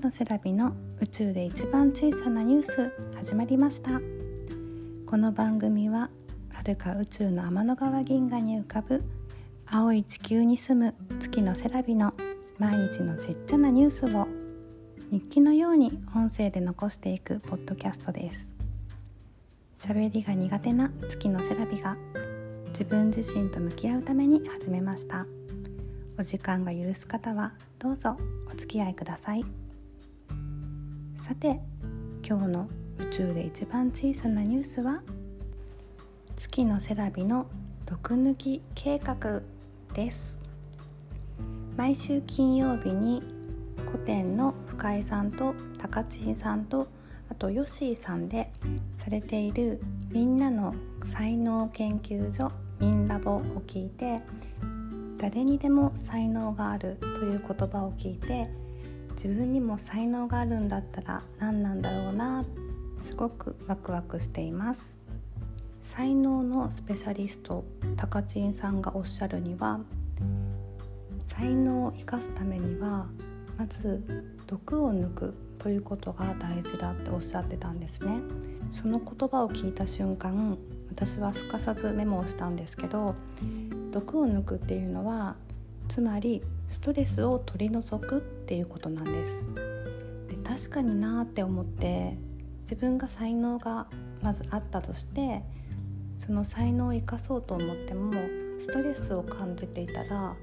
のセラビの宇宙で一番小さなニュース始まりました。この番組は遥か宇宙の天の川銀河に浮かぶ青い地球に住む月のセラビの毎日のちっちゃなニュースを日記のように音声で残していくポッドキャストです。喋りが苦手な月のセラビが自分自身と向き合うために始めました。お時間が許す方はどうぞお付き合いください。さて今日の宇宙で一番小さなニュースは月のセラビの毒抜き計画です。毎週金曜日に古典の深井さんと高知さんとあとヨッシーさんでされているみんなの才能研究所ミンラボを聞いて誰にでも才能があるという言葉を聞いて自分にも才能があるんだったら何なんだろうなすごくワクワクしています。才能のスペシャリスト高知さんがおっしゃるには才能を生かすためにはまず毒を抜くということが大事だっておっしゃってたんですね。その言葉を聞いた瞬間私はすかさずメモをしたんですけど毒を抜くっていうのはつまりストレスを取り除くっていうことなんです。で確かになって思って自分が才能がまずあったとしてその才能を生かそうと思ってもストレスを感じていたら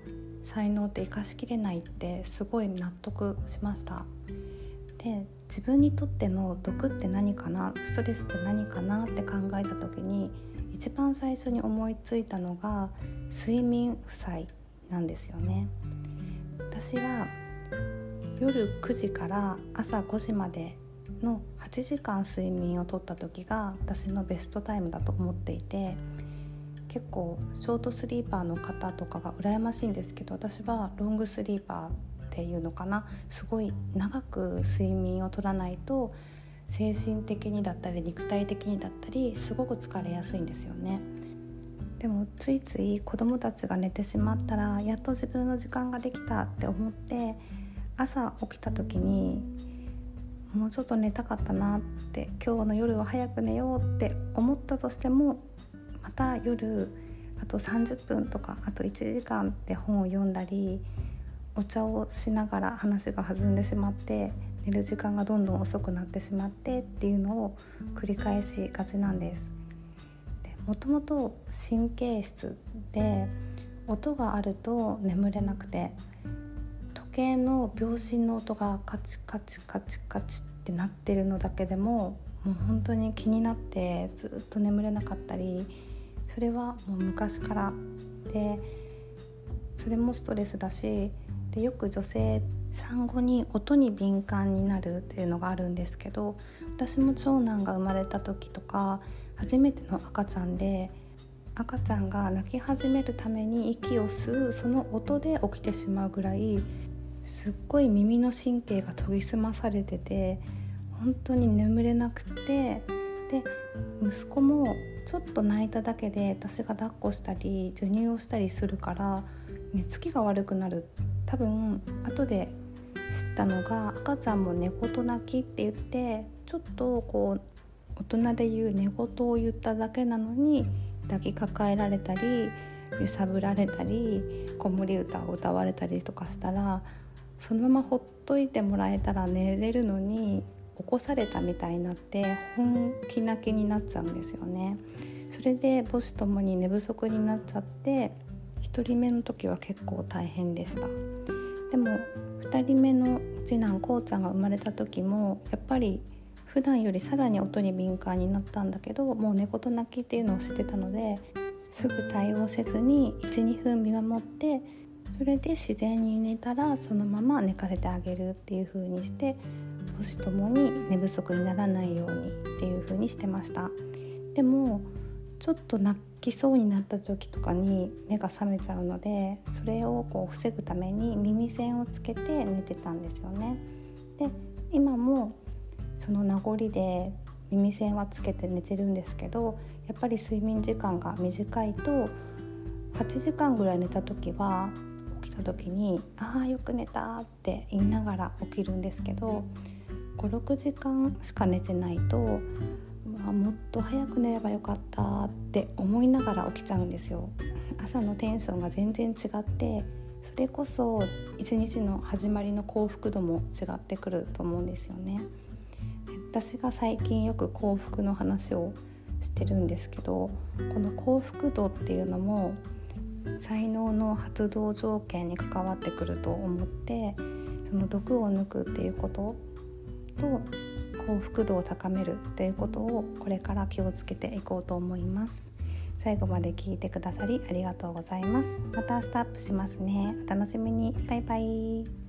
才能って生かしきれないってすごい納得しました。で自分にとっての毒って何かな？ストレスって何かな？って考えた時に一番最初に思いついたのが睡眠負債。なんですよね私は夜9時から朝5時までの8時間睡眠をとった時が私のベストタイムだと思っていて結構ショートスリーパーの方とかが羨ましいんですけど私はロングスリーパーっていうのかなすごい長く睡眠をとらないと精神的にだったり肉体的にだったりすごく疲れやすいんですよね。でもついつい子どもたちが寝てしまったらやっと自分の時間ができたって思って朝起きた時にもうちょっと寝たかったなって今日の夜は早く寝ようって思ったとしてもまた夜あと30分とかあと1時間で本を読んだりお茶をしながら話が弾んでしまって寝る時間がどんどん遅くなってしまってっていうのを繰り返しがちなんです。もともと神経質で音があると眠れなくて時計の秒針の音がカチカチカチカチってなってるのだけでももう本当に気になってずっと眠れなかったりそれはもう昔からでそれもストレスだしでよく女性産後に音に敏感になるっていうのがあるんですけど私も長男が生まれた時とか初めての赤ちゃんで赤ちゃんが泣き始めるために息を吸うその音で起きてしまうぐらいすっごい耳の神経が研ぎ澄まされてて本当に眠れなくてで息子もちょっと泣いただけで私が抱っこしたり授乳をしたりするから寝つきが悪くなる。多分後で知ったのが赤ちゃんも寝言泣きって言ってちょっとこう大人で言う寝言を言っただけなのに抱きかかえられたり揺さぶられたり子守歌を歌われたりとかしたらそのままほっといてもらえたら寝れるのに起こされたみたいになって本気泣きになっちゃうんですよね。それで母子ともに寝不足になっちゃって1人目の時は結構大変でしたでも2人目の次男こうちゃんが生まれた時もやっぱり普段よりさらに音に敏感になったんだけどもう猫と泣きっていうのを知ってたのですぐ対応せずに12分見守ってそれで自然に寝たらそのまま寝かせてあげるっていう風にして母子ともに寝不足にならないようにっていう風にしてましたでもちょっと泣きそうになった時とかに目が覚めちゃうのでそれをこう防ぐために耳栓をつけて寝てたんですよね。で今もその名残で耳栓はつけて寝てるんですけどやっぱり睡眠時間が短いと8時間ぐらい寝た時は起きた時に「ああよく寝た」って言いながら起きるんですけど56時間しか寝てないとあもっと早く寝ればよかったって思いながら起きちゃうんですよ。朝のテンションが全然違ってそれこそ一日の始まりの幸福度も違ってくると思うんですよね。私が最近よく幸福の話をしてるんですけどこの幸福度っていうのも才能の発動条件に関わってくると思ってその毒を抜くっていうことと幸福度を高めるっていうことをこれから気をつけていこうと思います。最後まで聞いてくださりありがとうございます。また明日アップしますね。お楽しみに。バイバイ。